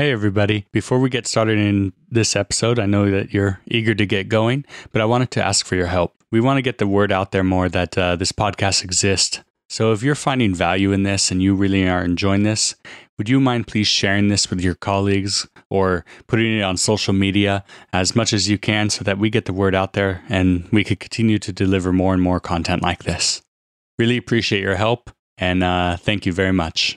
Hey, everybody. Before we get started in this episode, I know that you're eager to get going, but I wanted to ask for your help. We want to get the word out there more that uh, this podcast exists. So if you're finding value in this and you really are enjoying this, would you mind please sharing this with your colleagues or putting it on social media as much as you can so that we get the word out there and we could continue to deliver more and more content like this? Really appreciate your help and uh, thank you very much.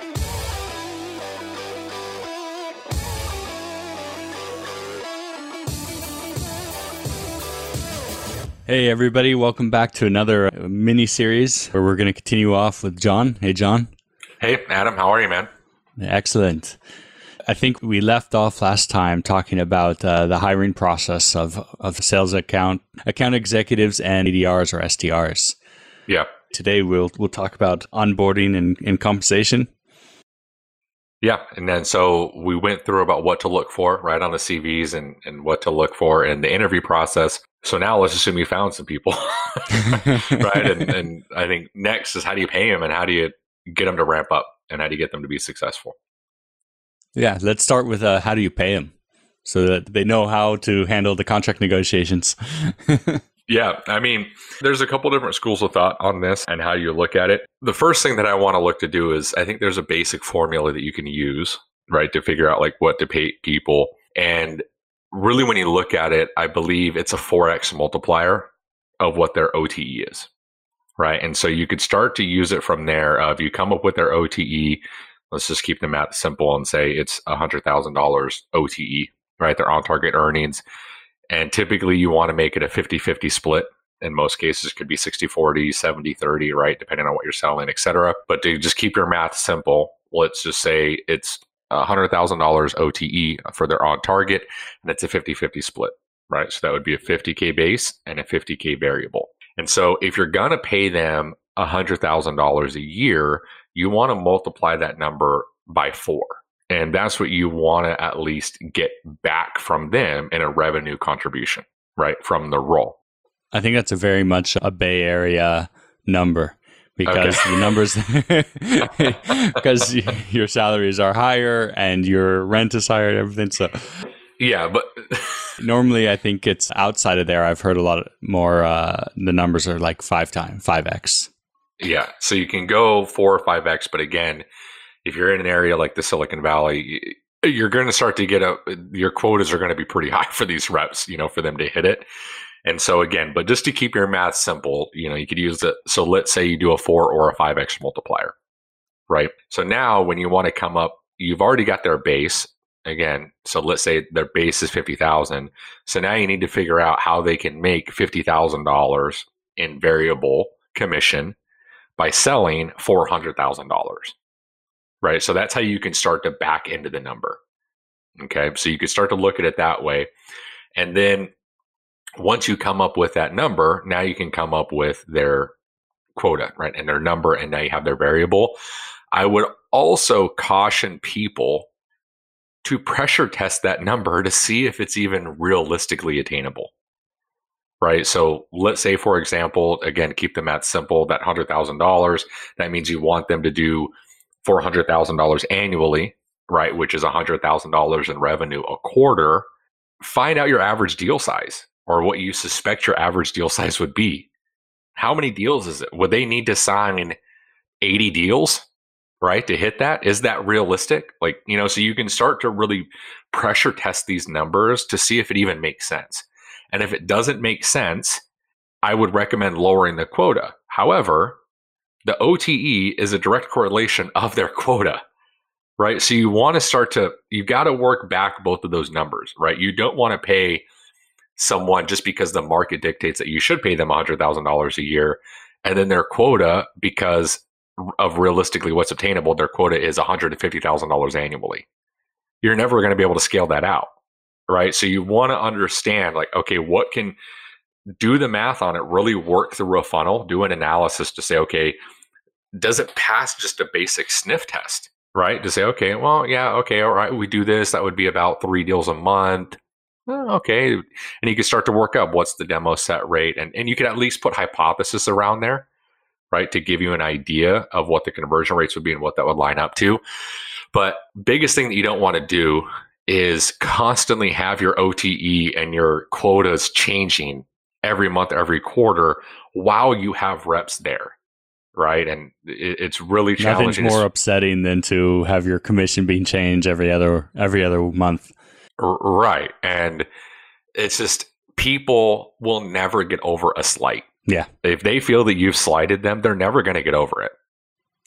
Hey, everybody, welcome back to another uh, mini series where we're going to continue off with John. Hey, John. Hey, Adam, how are you, man? Excellent. I think we left off last time talking about uh, the hiring process of, of sales account, account executives, and ADRs or SDRs. Yeah. Today we'll we'll talk about onboarding and, and compensation. Yeah, and then so we went through about what to look for right on the CVs and, and what to look for in the interview process. So now let's assume you found some people, right? And, and I think next is how do you pay them and how do you get them to ramp up and how do you get them to be successful? Yeah, let's start with uh, how do you pay them so that they know how to handle the contract negotiations. yeah, I mean, there's a couple different schools of thought on this and how you look at it. The first thing that I want to look to do is I think there's a basic formula that you can use, right, to figure out like what to pay people. And really, when you look at it, I believe it's a 4x multiplier of what their OTE is. Right. And so you could start to use it from there. Uh, if you come up with their OTE, let's just keep the math simple and say it's $100,000 OTE, right? Their on target earnings. And typically you want to make it a 50 50 split. In most cases, could be 60 40, 70 30, right? Depending on what you're selling, et cetera. But to just keep your math simple, let's just say it's $100,000 OTE for their on target, and it's a 50 50 split, right? So that would be a 50K base and a 50K variable. And so if you're going to pay them $100,000 a year, you want to multiply that number by four. And that's what you want to at least get back from them in a revenue contribution, right? From the role. I think that's a very much a Bay Area number because okay. the numbers because your salaries are higher and your rent is higher and everything so. Yeah but normally i think it's outside of there i've heard a lot more uh, the numbers are like five times 5x yeah so you can go 4 or 5x but again if you're in an area like the silicon valley you're going to start to get a your quotas are going to be pretty high for these reps you know for them to hit it and so again, but just to keep your math simple, you know, you could use it. So let's say you do a four or a five X multiplier, right? So now when you want to come up, you've already got their base again. So let's say their base is 50,000. So now you need to figure out how they can make $50,000 in variable commission by selling $400,000. Right. So that's how you can start to back into the number. Okay. So you can start to look at it that way. And then once you come up with that number, now you can come up with their quota, right? And their number, and now you have their variable. I would also caution people to pressure test that number to see if it's even realistically attainable. Right. So let's say, for example, again, keep the math simple, that $100,000, that means you want them to do $400,000 annually, right? Which is $100,000 in revenue a quarter. Find out your average deal size or what you suspect your average deal size would be. How many deals is it? Would they need to sign 80 deals, right, to hit that? Is that realistic? Like, you know, so you can start to really pressure test these numbers to see if it even makes sense. And if it doesn't make sense, I would recommend lowering the quota. However, the OTE is a direct correlation of their quota, right? So you want to start to, you've got to work back both of those numbers, right? You don't want to pay someone just because the market dictates that you should pay them $100,000 a year. And then their quota, because of realistically what's obtainable, their quota is $150,000 annually. You're never going to be able to scale that out, right? So you want to understand, like, okay, what can do the math on it, really work through a funnel, do an analysis to say, okay, does it pass just a basic sniff test? Right? To say, okay, well, yeah, okay, all right, we do this. That would be about three deals a month. Oh, okay. And you can start to work up what's the demo set rate. And, and you can at least put hypothesis around there, right? To give you an idea of what the conversion rates would be and what that would line up to. But biggest thing that you don't want to do is constantly have your OTE and your quotas changing every month, every quarter while you have reps there right? And it, it's really challenging. Nothing's more upsetting than to have your commission being changed every other every other month. Right, and it's just people will never get over a slight. Yeah, if they feel that you've slighted them, they're never going to get over it.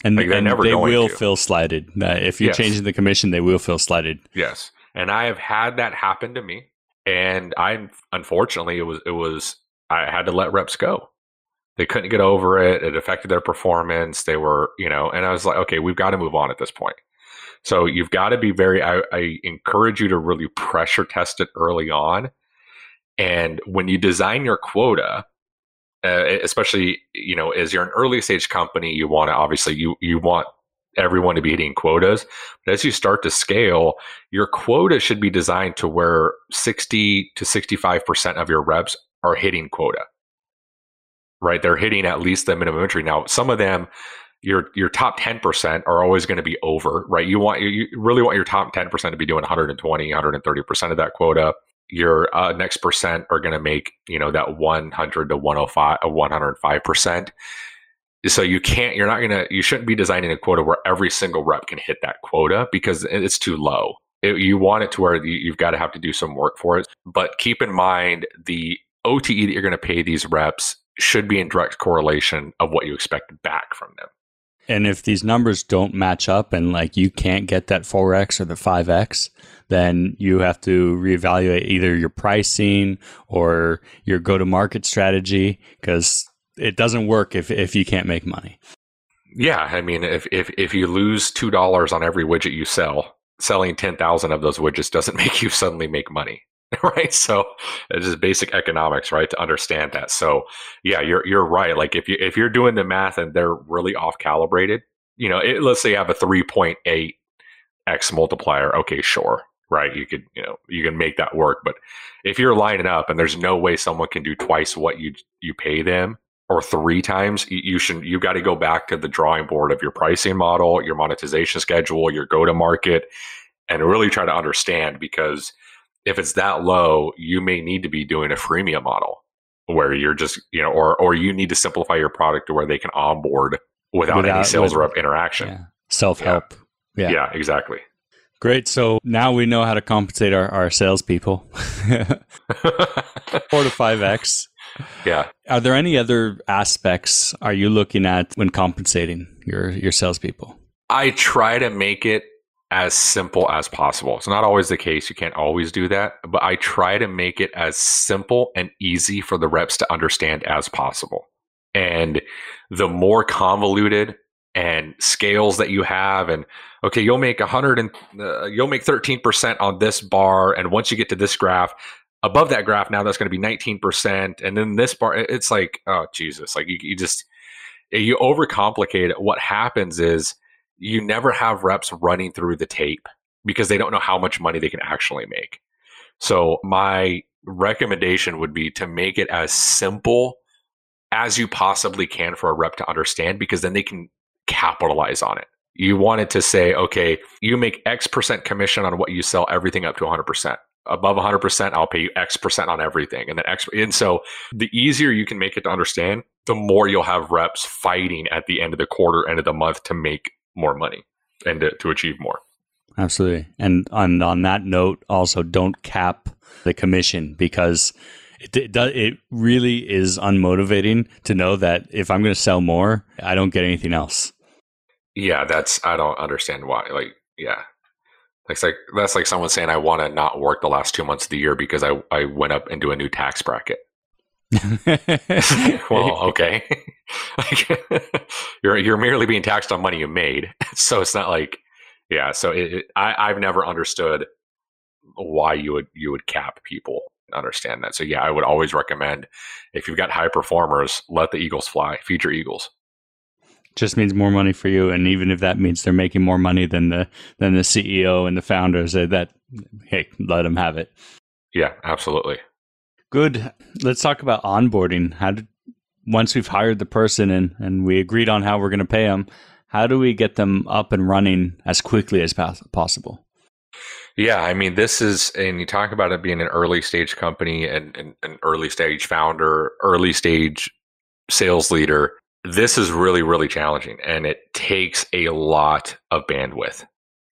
And, like, and they will to. feel slighted. Uh, if you're yes. changing the commission, they will feel slighted. Yes, and I have had that happen to me, and I unfortunately it was it was I had to let reps go they couldn't get over it. It affected their performance. They were, you know, and I was like, okay, we've got to move on at this point. So you've got to be very, I, I encourage you to really pressure test it early on. And when you design your quota, uh, especially, you know, as you're an early stage company, you want to obviously, you, you want everyone to be hitting quotas. But as you start to scale, your quota should be designed to where 60 to 65% of your reps are hitting quota right? They're hitting at least the minimum entry. Now, some of them, your your top 10% are always going to be over, right? You want you really want your top 10% to be doing 120, 130% of that quota. Your uh, next percent are going to make, you know, that 100 to 105, 105%. So you can't, you're not going to, you shouldn't be designing a quota where every single rep can hit that quota because it's too low. It, you want it to where you, you've got to have to do some work for it. But keep in mind the OTE that you're going to pay these reps should be in direct correlation of what you expect back from them. And if these numbers don't match up and like you can't get that 4x or the 5x, then you have to reevaluate either your pricing or your go to market strategy because it doesn't work if, if you can't make money. Yeah. I mean, if, if, if you lose $2 on every widget you sell, selling 10,000 of those widgets doesn't make you suddenly make money. right? So it's just basic economics, right? To understand that. So yeah, you're you're right. Like if you if you're doing the math and they're really off calibrated, you know, it, let's say you have a three point eight x multiplier. Okay, sure, right? You could you know you can make that work. But if you're lining up and there's no way someone can do twice what you you pay them or three times, you, should you got to go back to the drawing board of your pricing model, your monetization schedule, your go to market, and really try to understand because if it's that low, you may need to be doing a freemium model where you're just, you know, or or you need to simplify your product to where they can onboard without, without any sales with, rep interaction. Yeah. Self help. Yeah. yeah. yeah. exactly. Great. So now we know how to compensate our, our salespeople. Four to five X. Yeah. Are there any other aspects are you looking at when compensating your your salespeople? I try to make it as simple as possible. It's not always the case. You can't always do that, but I try to make it as simple and easy for the reps to understand as possible. And the more convoluted and scales that you have and okay, you'll make 100 and uh, you'll make 13% on this bar and once you get to this graph, above that graph now that's going to be 19% and then this bar it's like oh Jesus, like you, you just you overcomplicate it. What happens is you never have reps running through the tape because they don't know how much money they can actually make. So my recommendation would be to make it as simple as you possibly can for a rep to understand because then they can capitalize on it. You wanted to say, okay, you make X percent commission on what you sell everything up to 100%. Above 100%, I'll pay you X percent on everything. And then X. And so the easier you can make it to understand, the more you'll have reps fighting at the end of the quarter, end of the month to make more money and to, to achieve more. Absolutely. And on on that note, also don't cap the commission because it it, does, it really is unmotivating to know that if I'm going to sell more, I don't get anything else. Yeah, that's I don't understand why. Like, yeah, that's like that's like someone saying I want to not work the last two months of the year because I I went up into a new tax bracket. well, okay. you're you're merely being taxed on money you made, so it's not like, yeah. So it, it, I I've never understood why you would you would cap people understand that. So yeah, I would always recommend if you've got high performers, let the Eagles fly, feature Eagles. Just means more money for you, and even if that means they're making more money than the than the CEO and the founders, uh, that hey, let them have it. Yeah, absolutely. Good. Let's talk about onboarding. How did once we've hired the person and and we agreed on how we're going to pay them, how do we get them up and running as quickly as possible? Yeah, I mean, this is, and you talk about it being an early stage company and, and an early stage founder, early stage sales leader. This is really, really challenging and it takes a lot of bandwidth.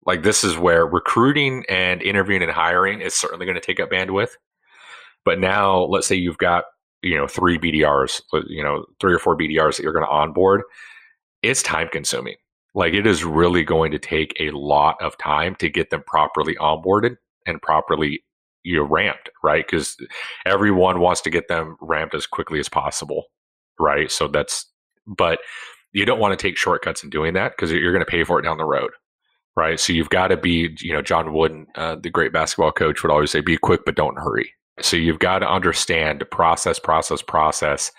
Like, this is where recruiting and interviewing and hiring is certainly going to take up bandwidth. But now, let's say you've got, you know, three BDRs, you know, three or four BDRs that you're going to onboard. It's time consuming like it is really going to take a lot of time to get them properly onboarded and properly you know ramped, right? Because everyone wants to get them ramped as quickly as possible, right? So that's but you don't want to take shortcuts in doing that because you're going to pay for it down the road, right? So you've got to be, you know, John Wooden, uh, the great basketball coach, would always say, "Be quick, but don't hurry." So you've got to understand process, process, process,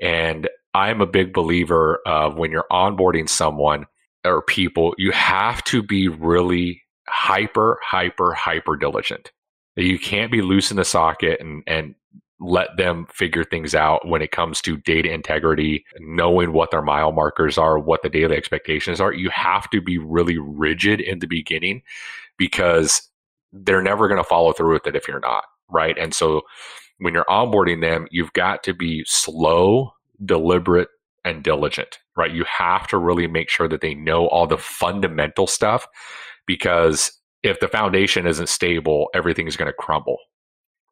and I'm a big believer of when you're onboarding someone or people, you have to be really hyper, hyper, hyper diligent. You can't be loose in the socket and, and let them figure things out when it comes to data integrity, knowing what their mile markers are, what the daily expectations are. You have to be really rigid in the beginning because they're never going to follow through with it if you're not, right? And so when you're onboarding them, you've got to be slow, deliberate, and diligent, right? You have to really make sure that they know all the fundamental stuff because if the foundation isn't stable, everything's going to crumble,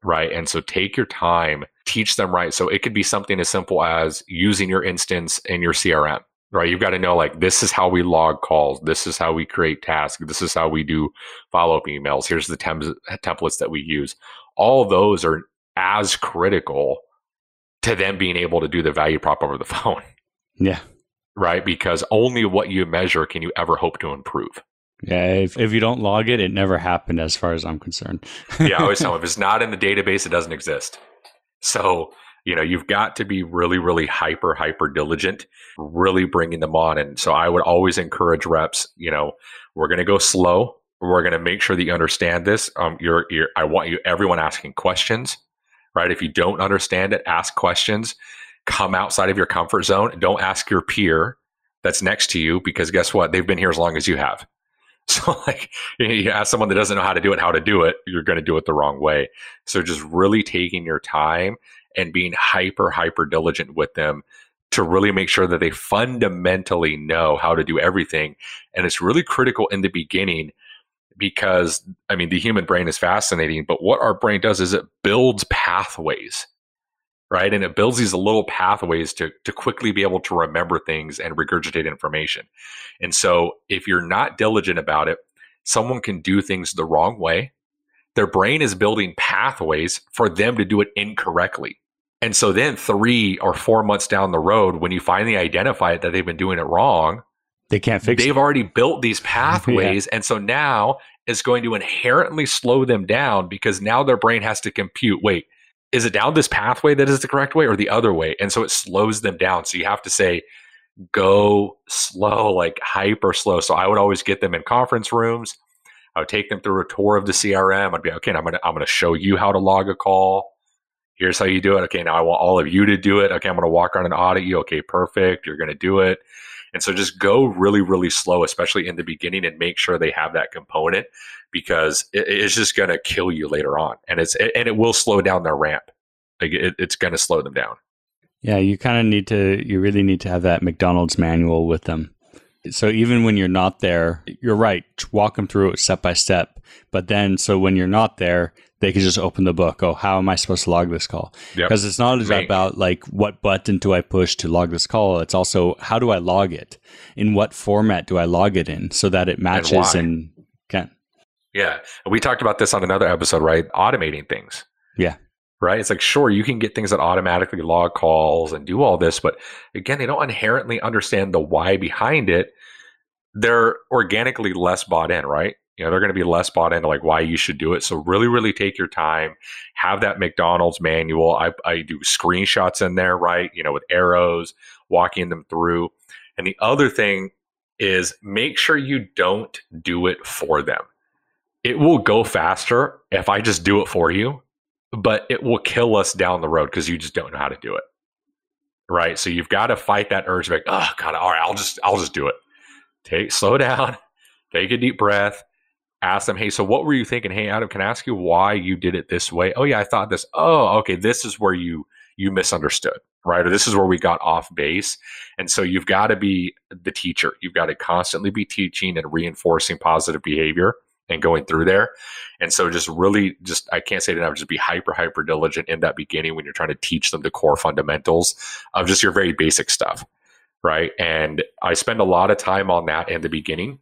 right? And so take your time, teach them right. So it could be something as simple as using your instance in your CRM, right? You've got to know like this is how we log calls, this is how we create tasks, this is how we do follow up emails. Here's the tem- templates that we use. All those are as critical to them being able to do the value prop over the phone, yeah. Right. Because only what you measure can you ever hope to improve. Yeah. If, if you don't log it, it never happened as far as I'm concerned. yeah. I always tell them if it's not in the database, it doesn't exist. So, you know, you've got to be really, really hyper, hyper diligent, really bringing them on. And so I would always encourage reps, you know, we're going to go slow. We're going to make sure that you understand this. Um, you're, you're, I want you, everyone asking questions, right? If you don't understand it, ask questions come outside of your comfort zone. Don't ask your peer that's next to you because guess what? They've been here as long as you have. So, like, you ask someone that doesn't know how to do it, how to do it, you're going to do it the wrong way. So, just really taking your time and being hyper, hyper diligent with them to really make sure that they fundamentally know how to do everything. And it's really critical in the beginning because, I mean, the human brain is fascinating, but what our brain does is it builds pathways right? And it builds these little pathways to, to quickly be able to remember things and regurgitate information. And so if you're not diligent about it, someone can do things the wrong way. Their brain is building pathways for them to do it incorrectly. And so then three or four months down the road, when you finally identify it that they've been doing it wrong, they can't fix they've it. already built these pathways. yeah. And so now it's going to inherently slow them down because now their brain has to compute, wait, is it down this pathway that is the correct way or the other way? And so it slows them down. So you have to say, go slow, like hyper slow. So I would always get them in conference rooms. I would take them through a tour of the CRM. I'd be okay. I'm gonna I'm gonna show you how to log a call. Here's how you do it. Okay, now I want all of you to do it. Okay, I'm gonna walk around and audit you. Okay, perfect. You're gonna do it. And so just go really, really slow, especially in the beginning, and make sure they have that component because it, it's just going to kill you later on, and it's and it will slow down their ramp. Like it, it's going to slow them down. Yeah, you kind of need to. You really need to have that McDonald's manual with them. So even when you're not there, you're right. Walk them through it step by step. But then, so when you're not there, they can just open the book. Oh, how am I supposed to log this call? Because yep. it's not Make. about like what button do I push to log this call. It's also how do I log it? In what format do I log it in so that it matches and, and can. Yeah, we talked about this on another episode, right? Automating things. Yeah. Right. It's like, sure, you can get things that automatically log calls and do all this, but again, they don't inherently understand the why behind it. They're organically less bought in, right? You know, they're going to be less bought into like why you should do it. So really, really take your time. Have that McDonald's manual. I, I do screenshots in there, right? You know, with arrows, walking them through. And the other thing is make sure you don't do it for them. It will go faster if I just do it for you, but it will kill us down the road because you just don't know how to do it. Right. So you've got to fight that urge like, oh God, all right, I'll just I'll just do it. Take slow down, take a deep breath, ask them, hey, so what were you thinking? Hey, Adam, can I ask you why you did it this way? Oh yeah, I thought this. Oh, okay, this is where you you misunderstood right? Or this is where we got off base. And so you've got to be the teacher. You've got to constantly be teaching and reinforcing positive behavior and going through there. And so just really just I can't say it enough, just be hyper, hyper diligent in that beginning when you're trying to teach them the core fundamentals of just your very basic stuff. Right. And I spend a lot of time on that in the beginning.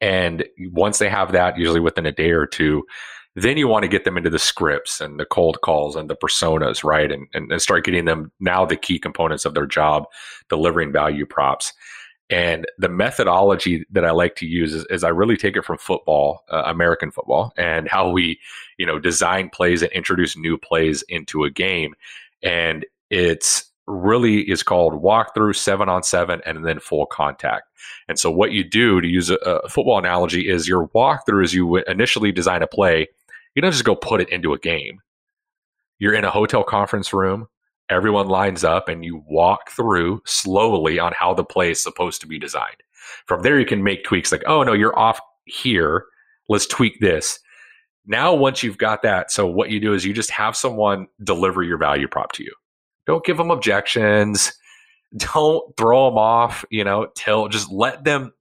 And once they have that, usually within a day or two, then you want to get them into the scripts and the cold calls and the personas, right? And, and, start getting them now the key components of their job, delivering value props. And the methodology that I like to use is, is I really take it from football, uh, American football, and how we, you know, design plays and introduce new plays into a game. And it's really is called walkthrough, seven on seven, and then full contact. And so, what you do to use a, a football analogy is your walkthrough is you initially design a play you don't just go put it into a game. You're in a hotel conference room, everyone lines up, and you walk through slowly on how the play is supposed to be designed. From there, you can make tweaks like, oh, no, you're off here. Let's tweak this. Now, once you've got that, so what you do is you just have someone deliver your value prop to you. Don't give them objections. Don't throw them off, you know, till just let them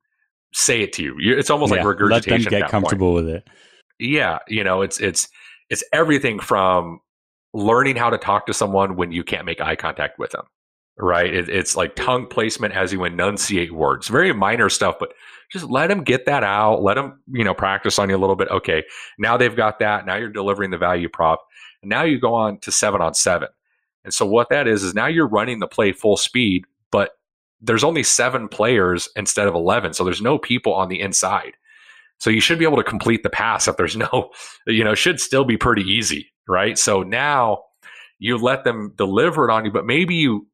say it to you. It's almost yeah, like regurgitation. Let them get comfortable point. with it yeah, you know, it's it's it's everything from learning how to talk to someone when you can't make eye contact with them, right? It, it's like tongue placement as you enunciate words, very minor stuff, but just let them get that out. Let them, you know, practice on you a little bit. Okay, now they've got that. Now you're delivering the value prop. Now you go on to seven on seven. And so what that is is now you're running the play full speed, but there's only seven players instead of 11. So there's no people on the inside. So you should be able to complete the pass if there's no, you know, should still be pretty easy, right? So now you let them deliver it on you, but maybe you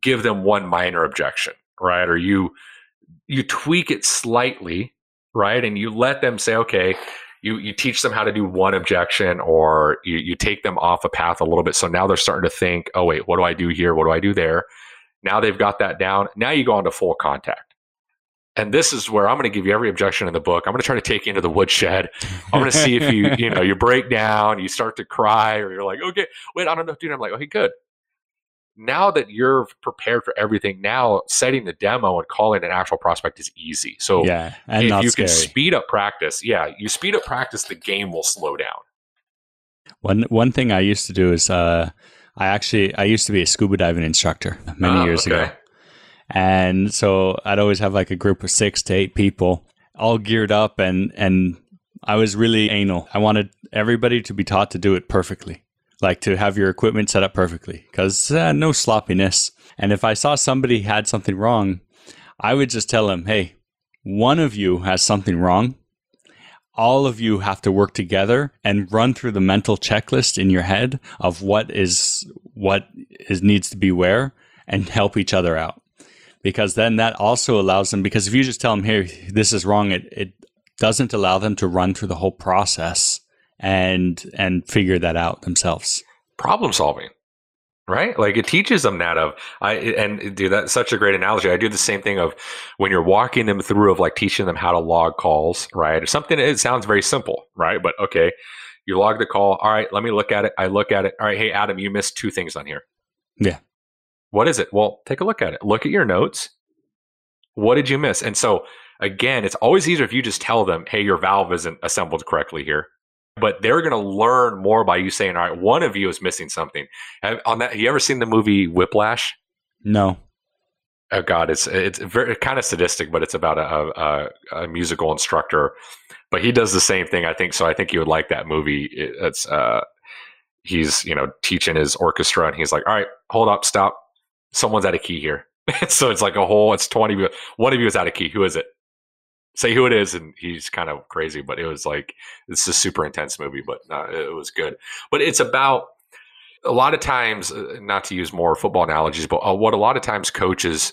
give them one minor objection, right? Or you you tweak it slightly, right? And you let them say, okay, you you teach them how to do one objection or you, you take them off a path a little bit. So now they're starting to think, oh wait, what do I do here? What do I do there? Now they've got that down. Now you go on to full contact and this is where I'm going to give you every objection in the book. I'm going to try to take you into the woodshed. I'm going to see if you, you know, you break down, you start to cry, or you're like, okay, wait, I don't know, dude. I'm like, okay, good. Now that you're prepared for everything, now setting the demo and calling an actual prospect is easy. So yeah, and if you scary. can speed up practice, yeah, you speed up practice, the game will slow down. One one thing I used to do is uh, I actually I used to be a scuba diving instructor many oh, years okay. ago. And so I'd always have like a group of six to eight people all geared up and, and I was really anal. I wanted everybody to be taught to do it perfectly, like to have your equipment set up perfectly because uh, no sloppiness. And if I saw somebody had something wrong, I would just tell them, hey, one of you has something wrong. All of you have to work together and run through the mental checklist in your head of what is what is needs to be where and help each other out because then that also allows them because if you just tell them hey, this is wrong it, it doesn't allow them to run through the whole process and and figure that out themselves problem solving right like it teaches them that of i and do that's such a great analogy i do the same thing of when you're walking them through of like teaching them how to log calls right or something it sounds very simple right but okay you log the call all right let me look at it i look at it all right hey adam you missed two things on here yeah what is it? Well, take a look at it. Look at your notes. What did you miss? And so, again, it's always easier if you just tell them, hey, your valve isn't assembled correctly here. But they're going to learn more by you saying, all right, one of you is missing something. Have, on that, have you ever seen the movie Whiplash? No. Oh God, it's it's very kind of sadistic, but it's about a, a, a musical instructor. But he does the same thing, I think. So I think you would like that movie. It, it's uh, he's you know teaching his orchestra, and he's like, "All right, hold up, stop someone's out of key here. so it's like a whole, it's 20 One of you is out of key. Who is it? Say who it is, and he's kind of crazy, but it was like it's a super intense movie, but uh, it was good. But it's about a lot of times, uh, not to use more football analogies, but uh, what a lot of times coaches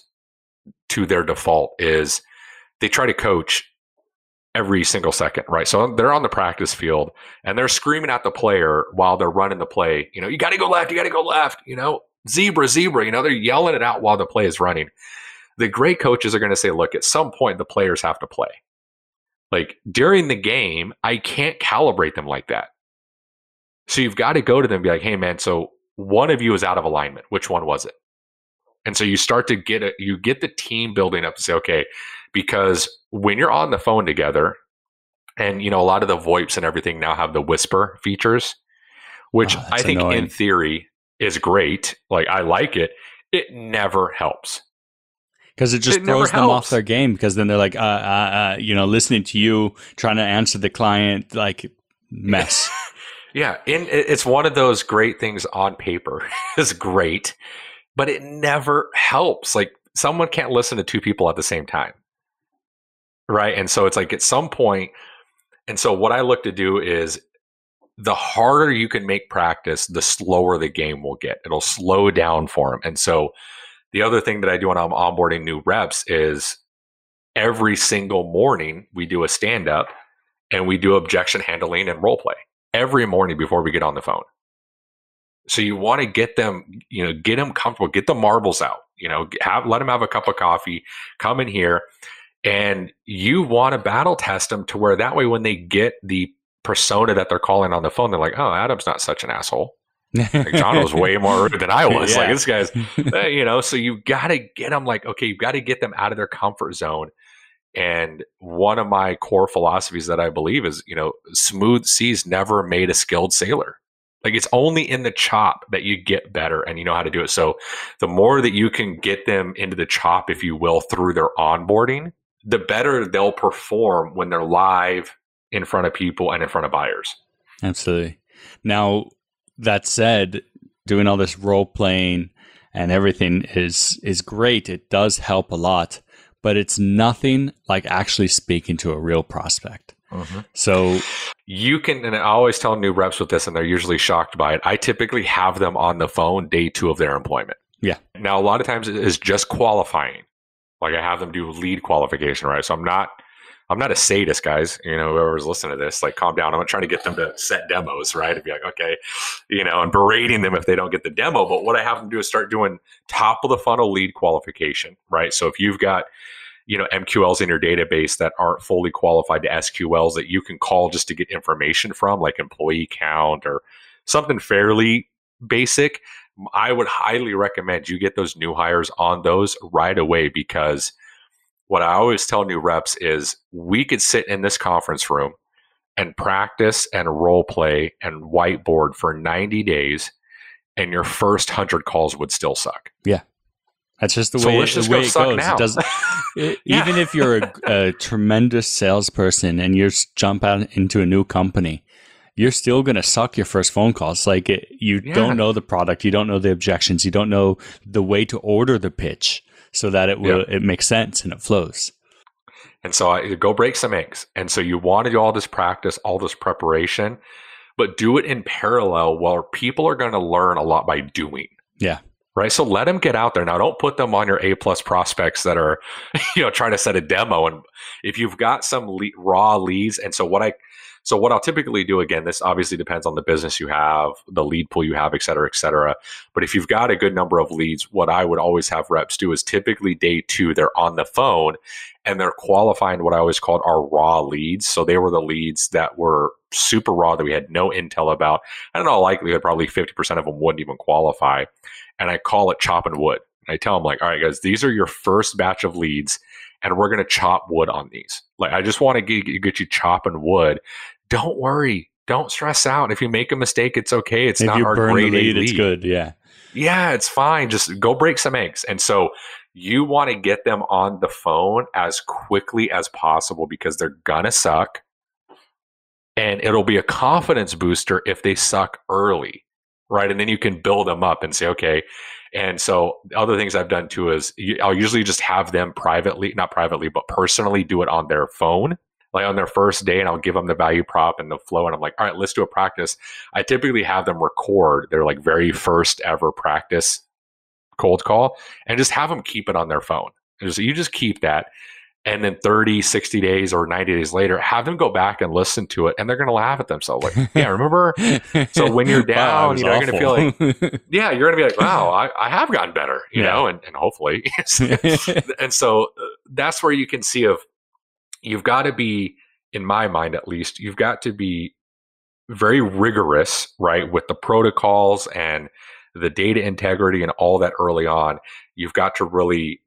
to their default is they try to coach every single second, right? So they're on the practice field and they're screaming at the player while they're running the play. You know, you got to go left, you got to go left. You know, zebra, zebra. You know, they're yelling it out while the play is running. The great coaches are going to say, look, at some point the players have to play. Like during the game, I can't calibrate them like that. So you've got to go to them and be like, hey, man, so one of you is out of alignment. Which one was it? And so you start to get it, you get the team building up to say, okay, because when you're on the phone together, and you know, a lot of the VoIPs and everything now have the whisper features, which oh, I think annoying. in theory is great. Like I like it. It never helps because it just it throws them off their game because then they're like, uh, uh, uh, you know, listening to you trying to answer the client like mess. yeah, in, it's one of those great things on paper. is great, but it never helps. Like someone can't listen to two people at the same time, right? And so it's like at some point, and so what I look to do is the harder you can make practice, the slower the game will get. It'll slow down for them, and so the other thing that I do when I'm onboarding new reps is every single morning we do a stand up and we do objection handling and role play every morning before we get on the phone. So you want to get them, you know, get them comfortable, get the marbles out, you know, have let them have a cup of coffee, come in here, and you want to battle test them to where that way when they get the persona that they're calling on the phone, they're like, oh, Adam's not such an asshole. Like John was way more rude than I was. Yeah. Like this guy's, eh, you know. So you got to get them like, okay, you've got to get them out of their comfort zone. And one of my core philosophies that I believe is, you know, smooth seas never made a skilled sailor. Like it's only in the chop that you get better and you know how to do it. So the more that you can get them into the chop, if you will, through their onboarding, the better they'll perform when they're live in front of people and in front of buyers. Absolutely. Now, that said, doing all this role playing and everything is is great. It does help a lot, but it's nothing like actually speaking to a real prospect. Mm-hmm. So you can, and I always tell new reps with this, and they're usually shocked by it. I typically have them on the phone day two of their employment. Yeah. Now, a lot of times it is just qualifying. Like I have them do lead qualification, right? So I'm not I'm not a sadist, guys. You know, whoever's listening to this, like, calm down. I'm not trying to get them to set demos, right? And be like, okay, you know, and berating them if they don't get the demo. But what I have them do is start doing top of the funnel lead qualification, right? So if you've got, you know, MQLs in your database that aren't fully qualified to SQLs that you can call just to get information from, like employee count or something fairly basic, I would highly recommend you get those new hires on those right away because – what I always tell new reps is we could sit in this conference room and practice and role play and whiteboard for 90 days and your first 100 calls would still suck. Yeah. That's just the so way, the way it goes. Now. It does, it, yeah. Even if you're a, a, tremendous salesperson and you jump out into a new company, you're still going to suck your first phone calls. Like it, you yeah. don't know the product, you don't know the objections, you don't know the way to order the pitch so that it will it makes sense and it flows. And so I go break some eggs. And so you want to do all this practice, all this preparation, but do it in parallel where people are going to learn a lot by doing. Yeah. Right. So let them get out there. Now don't put them on your A plus prospects that are, you know, trying to set a demo. And if you've got some le- raw leads, and so what I so what I'll typically do again, this obviously depends on the business you have, the lead pool you have, et cetera, et cetera. But if you've got a good number of leads, what I would always have reps do is typically day two, they're on the phone and they're qualifying what I always called our raw leads. So they were the leads that were super raw that we had no intel about. And in all likelihood, probably 50% of them wouldn't even qualify. And I call it chopping wood. I tell them like, all right, guys, these are your first batch of leads and we're going to chop wood on these. Like, I just want to get, get you chopping wood don't worry. Don't stress out. If you make a mistake, it's okay. It's if not our grade lead, lead. It's good. Yeah. Yeah, it's fine. Just go break some eggs. And so you want to get them on the phone as quickly as possible because they're gonna suck. And it'll be a confidence booster if they suck early. right? And then you can build them up and say, okay. And so other things I've done too is I'll usually just have them privately, not privately, but personally do it on their phone, like on their first day, and I'll give them the value prop and the flow. And I'm like, all right, let's do a practice. I typically have them record their like very first ever practice cold call and just have them keep it on their phone. Just, you just keep that and then 30 60 days or 90 days later have them go back and listen to it and they're going to laugh at themselves like yeah remember so when you're down wow, you know awful. you're going to feel like yeah you're going to be like wow I, I have gotten better you yeah. know and, and hopefully and so uh, that's where you can see of you've got to be in my mind at least you've got to be very rigorous right with the protocols and the data integrity and all that early on you've got to really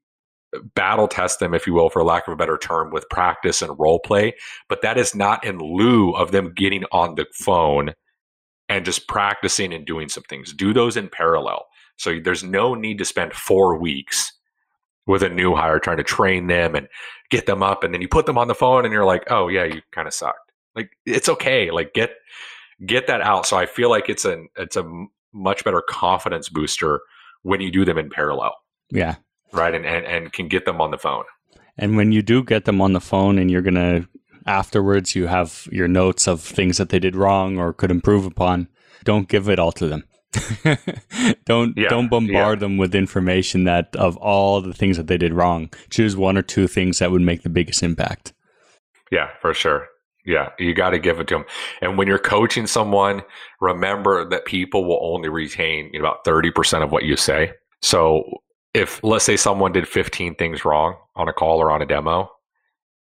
uh, battle test them, if you will, for lack of a better term, with practice and role play. But that is not in lieu of them getting on the phone and just practicing and doing some things. Do those in parallel. So there's no need to spend four weeks with a new hire trying to train them and get them up. And then you put them on the phone and you're like, oh, yeah, you kind of sucked. Like, it's okay. Like, get get that out. So I feel like it's a it's a much better confidence booster when you do them in parallel. Yeah, right? And, and, and can get them on the phone. And when you do get them on the phone and you're going to, afterwards, you have your notes of things that they did wrong or could improve upon, don't give it all to them. don't yeah, don't bombard yeah. them with information that of all the things that they did wrong. Choose one or two things that would make the biggest impact. Yeah, for sure. Yeah, you got to give it to them. And when you're coaching someone, remember that people will only retain you know, about 30% of what you say. So if let's say someone did 15 things wrong on a call or on a demo,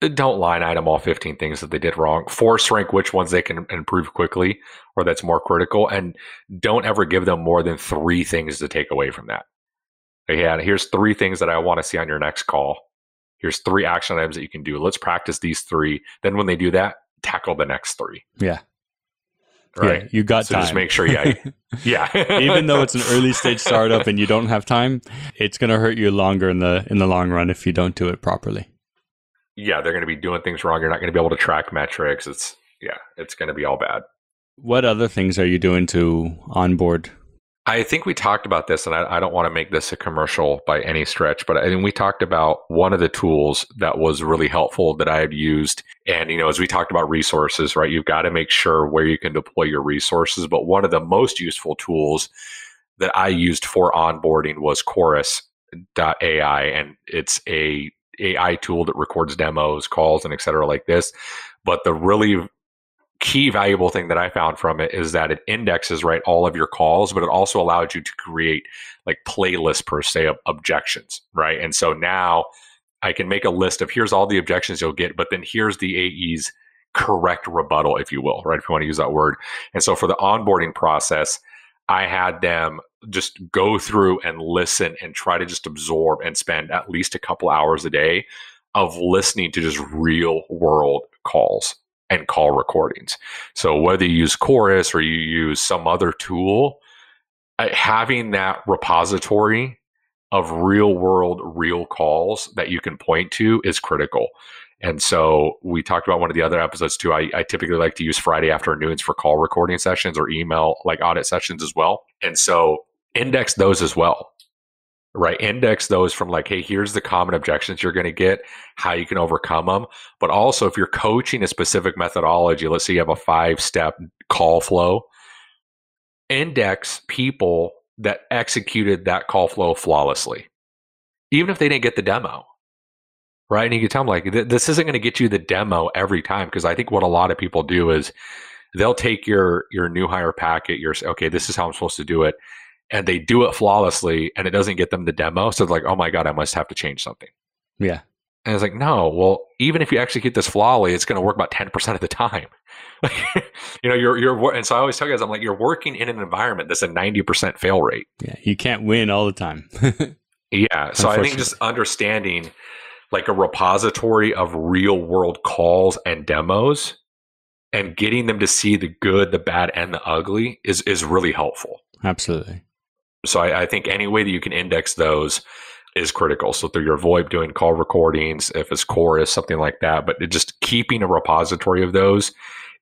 don't line item all 15 things that they did wrong. Force rank which ones they can improve quickly or that's more critical. And don't ever give them more than three things to take away from that. Yeah, here's three things that I want to see on your next call. Here's three action items that you can do. Let's practice these three. Then when they do that, tackle the next three. Yeah right? Yeah, you got so time. Just make sure, yeah, yeah. Even though it's an early stage startup and you don't have time, it's going to hurt you longer in the in the long run if you don't do it properly. Yeah, they're going to be doing things wrong. You're not going to be able to track metrics. It's yeah, it's going to be all bad. What other things are you doing to onboard I think we talked about this, and I, I, don't want to make this a commercial by any stretch, but I think we talked about one of the tools that was really helpful that I had used. And, you know, as we talked about resources, right, you've got to make sure where you can deploy your resources. But one of the most useful tools that I used for onboarding was Chorus.ai. And it's a AI tool that records demos, calls, and et cetera like this. But the really key valuable thing that I found from it is that it indexes right all of your calls, but it also allowed you to create like playlists per se of objections, right? And so now I can make a list of here's all the objections you'll get, but then here's the AE's correct rebuttal, if you will, right? If you want to use that word. And so for the onboarding process, I had them just go through and listen and try to just absorb and spend at least a couple hours a day of listening to just real world calls and call recordings. So whether you use Chorus or you use some other tool, having that repository of real world, real calls that you can point to is critical. And so we talked about one of the other episodes too. I, I, typically like to use Friday afternoons for call recording sessions or email like audit sessions as well. And so index those as well right? Index those from like, hey, here's the common objections you're going to get, how you can overcome them. But also, if you're coaching a specific methodology, let's say you have a five step call flow, index people that executed that call flow flawlessly, even if they didn't get the demo. Right. And you can tell them, like, this isn't going to get you the demo every time. Cause I think what a lot of people do is they'll take your, your new hire packet, your, okay, this is how I'm supposed to do it and they do it flawlessly and it doesn't get them the demo. So it's like, oh my God, I must have to change something. Yeah. And it's like, no, well, even if you execute this flawlessly, it's going to work about 10% of the time. you know, you're, you're, and so I always tell guys, I'm like, you're working in an environment that's a 90% fail rate. Yeah. You can't win all the time. yeah. So I think just understanding like a repository of real world calls and demos and getting them to see the good, the bad, and the ugly is, is really helpful. Absolutely. So I, I, think any way that you can index those is critical. So through your VoIP doing call recordings, if it's chorus, something like that, but just keeping a repository of those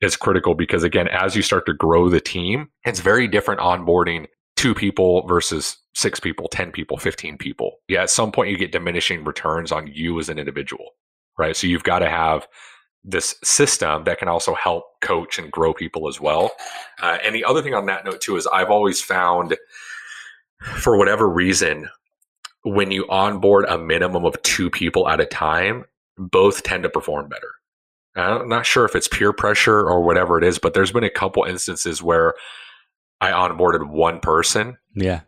is critical because again, as you start to grow the team, it's very different onboarding two people versus six people, 10 people, 15 people. Yeah, at some point you get diminishing returns on you as an individual, right? So you've got to have this system that can also help coach and grow people as well. Uh, and the other thing on that note too is I've always found, for whatever reason, when you onboard a minimum of two people at a time, both tend to perform better. I'm not sure if it's peer pressure or whatever it is, but there's been a couple instances where I onboarded one person. Yeah.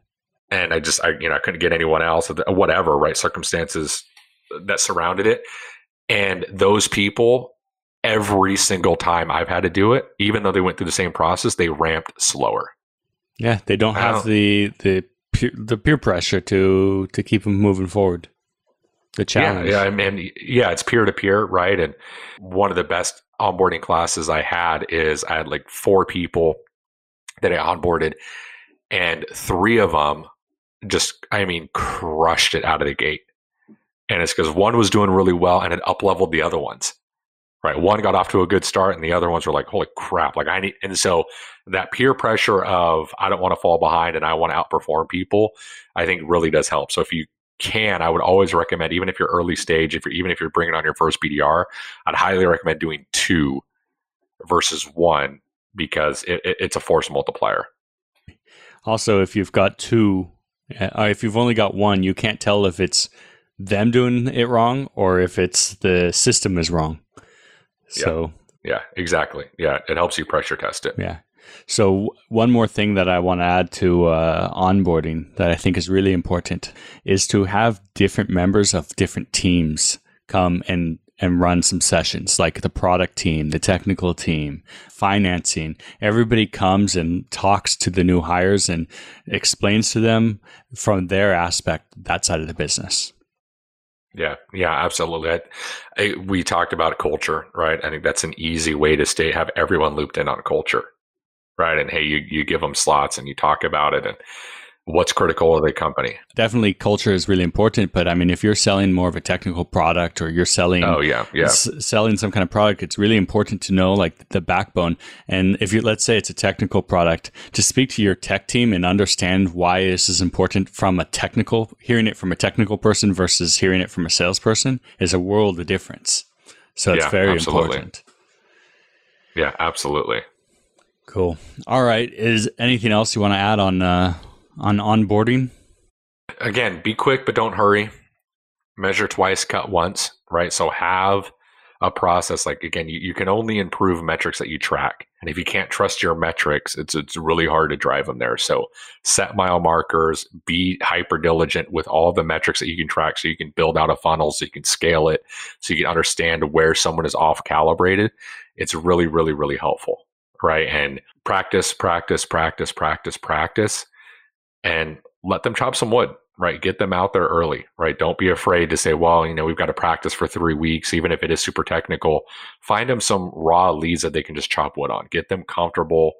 And I just, I, you know, I couldn't get anyone else, whatever, right? Circumstances that surrounded it. And those people every single time I've had to do it, even though they went through the same process, they ramped slower. Yeah, they don't have don't, the the peer, the peer pressure to to keep them moving forward. The challenge, yeah, yeah, I mean, yeah, it's peer to peer, right? And one of the best onboarding classes I had is I had like four people that I onboarded, and three of them just, I mean, crushed it out of the gate. And it's because one was doing really well and it up leveled the other ones right? One got off to a good start and the other ones were like, holy crap. Like I need, and so that peer pressure of, I don't want to fall behind and I want to outperform people, I think really does help. So if you can, I would always recommend, even if you're early stage, if you're, even if you're bringing on your first BDR, I'd highly recommend doing two versus one because it, it, it's a force multiplier. Also, if you've got two, uh, if you've only got one, you can't tell if it's them doing it wrong or if it's the system is wrong. So yeah, yeah exactly. Yeah, it helps you pressure test it. Yeah. So one more thing that I want to add to uh, onboarding that I think is really important is to have different members of different teams come and and run some sessions like the product team, the technical team, financing. Everybody comes and talks to the new hires and explains to them from their aspect that side of the business. Yeah, yeah, absolutely. I, I, we talked about culture, right? I think that's an easy way to stay have everyone looped in on culture, right? And hey, you you give them slots and you talk about it, and what's critical of the company. Definitely culture is really important, but I mean if you're selling more of a technical product or you're selling Oh yeah, yeah. S- selling some kind of product, it's really important to know like the backbone. And if you let's say it's a technical product, to speak to your tech team and understand why this is important from a technical hearing it from a technical person versus hearing it from a salesperson is a world of difference. So it's yeah, very absolutely. important. Yeah, absolutely. Cool. All right. Is anything else you want to add on uh, on onboarding? Again, be quick, but don't hurry. Measure twice, cut once, right? So have a process. Like again, you, you can only improve metrics that you track. And if you can't trust your metrics, it's it's really hard to drive them there. So set mile markers, be hyper diligent with all the metrics that you can track so you can build out a funnel, so you can scale it, so you can understand where someone is off calibrated. It's really, really, really helpful. Right. And practice, practice, practice, practice, practice and let them chop some wood right? Get them out there early right? Don't be afraid to say well you know we've got to practice for three weeks even if it is super technical. Find them some raw leads that they can just chop wood on. Get them comfortable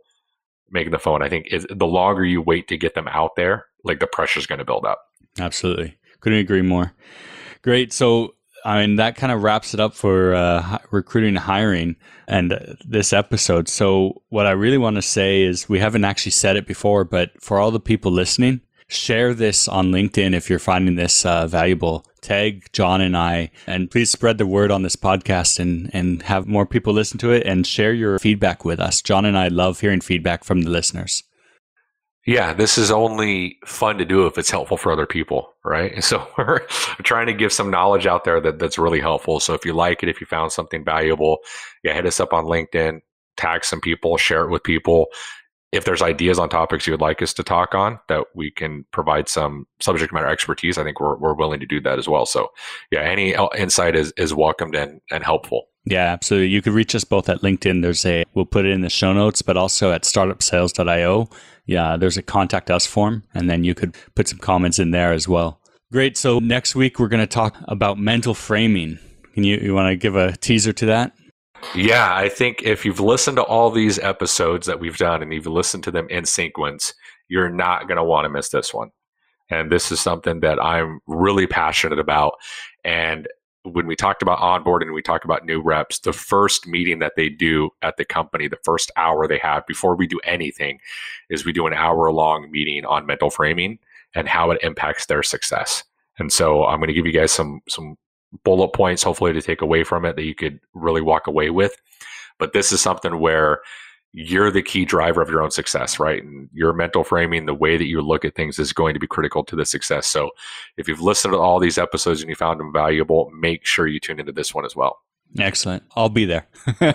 making the phone. I think the longer you wait to get them out there like the pressure is going to build up. Absolutely. Couldn't agree more. Great. So I mean, that kind of wraps it up for uh, recruiting and hiring and this episode. So, what I really want to say is we haven't actually said it before, but for all the people listening, share this on LinkedIn if you're finding this uh, valuable. Tag John and I, and please spread the word on this podcast and, and have more people listen to it and share your feedback with us. John and I love hearing feedback from the listeners yeah, this is only fun to do if it's helpful for other people, right? So we're trying to give some knowledge out there that, that's really helpful. So if you like it, if you found something valuable, yeah, hit us up on LinkedIn, tag some people, share it with people. If there's ideas on topics you would like us to talk on that we can provide some subject matter expertise, I think we're, we're willing to do that as well. So yeah, any insight is, is welcomed and, and helpful. Yeah, absolutely. You could reach us both at LinkedIn. There's a, we'll put it in the show notes, but also at startupsales.io. Yeah, there's a contact us form, and then you could put some comments in there as well. Great. So next week, we're going to talk about mental framing. Can you, you want to give a teaser to that? Yeah, I think if you've listened to all these episodes that we've done and you've listened to them in sequence, you're not going to want to miss this one. And this is something that I'm really passionate about. And when we talked about onboarding, we talk about new reps, the first meeting that they do at the company, the first hour they have before we do anything is we do an hour long meeting on mental framing and how it impacts their success. And so I'm going to give you guys some, some bullet points, hopefully to take away from it that you could really walk away with. But this is something where you're the key driver of your own success, right? And your mental framing, the way that you look at things is going to be critical to the success. So if you've listened to all these episodes and you found them valuable, make sure you tune into this one as well. Excellent. I'll be there. all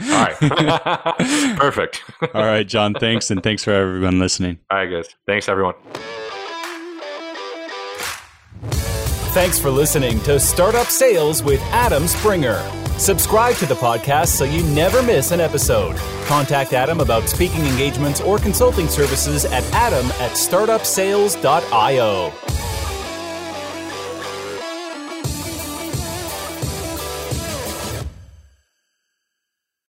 right. Perfect. all right, John. Thanks. And thanks for everyone listening. All right, guys. Thanks, everyone. Thanks for listening to Startup Sales with Adam Springer. Subscribe to the podcast so you never miss an episode. Contact Adam about speaking engagements or consulting services at adam at startupsales.io.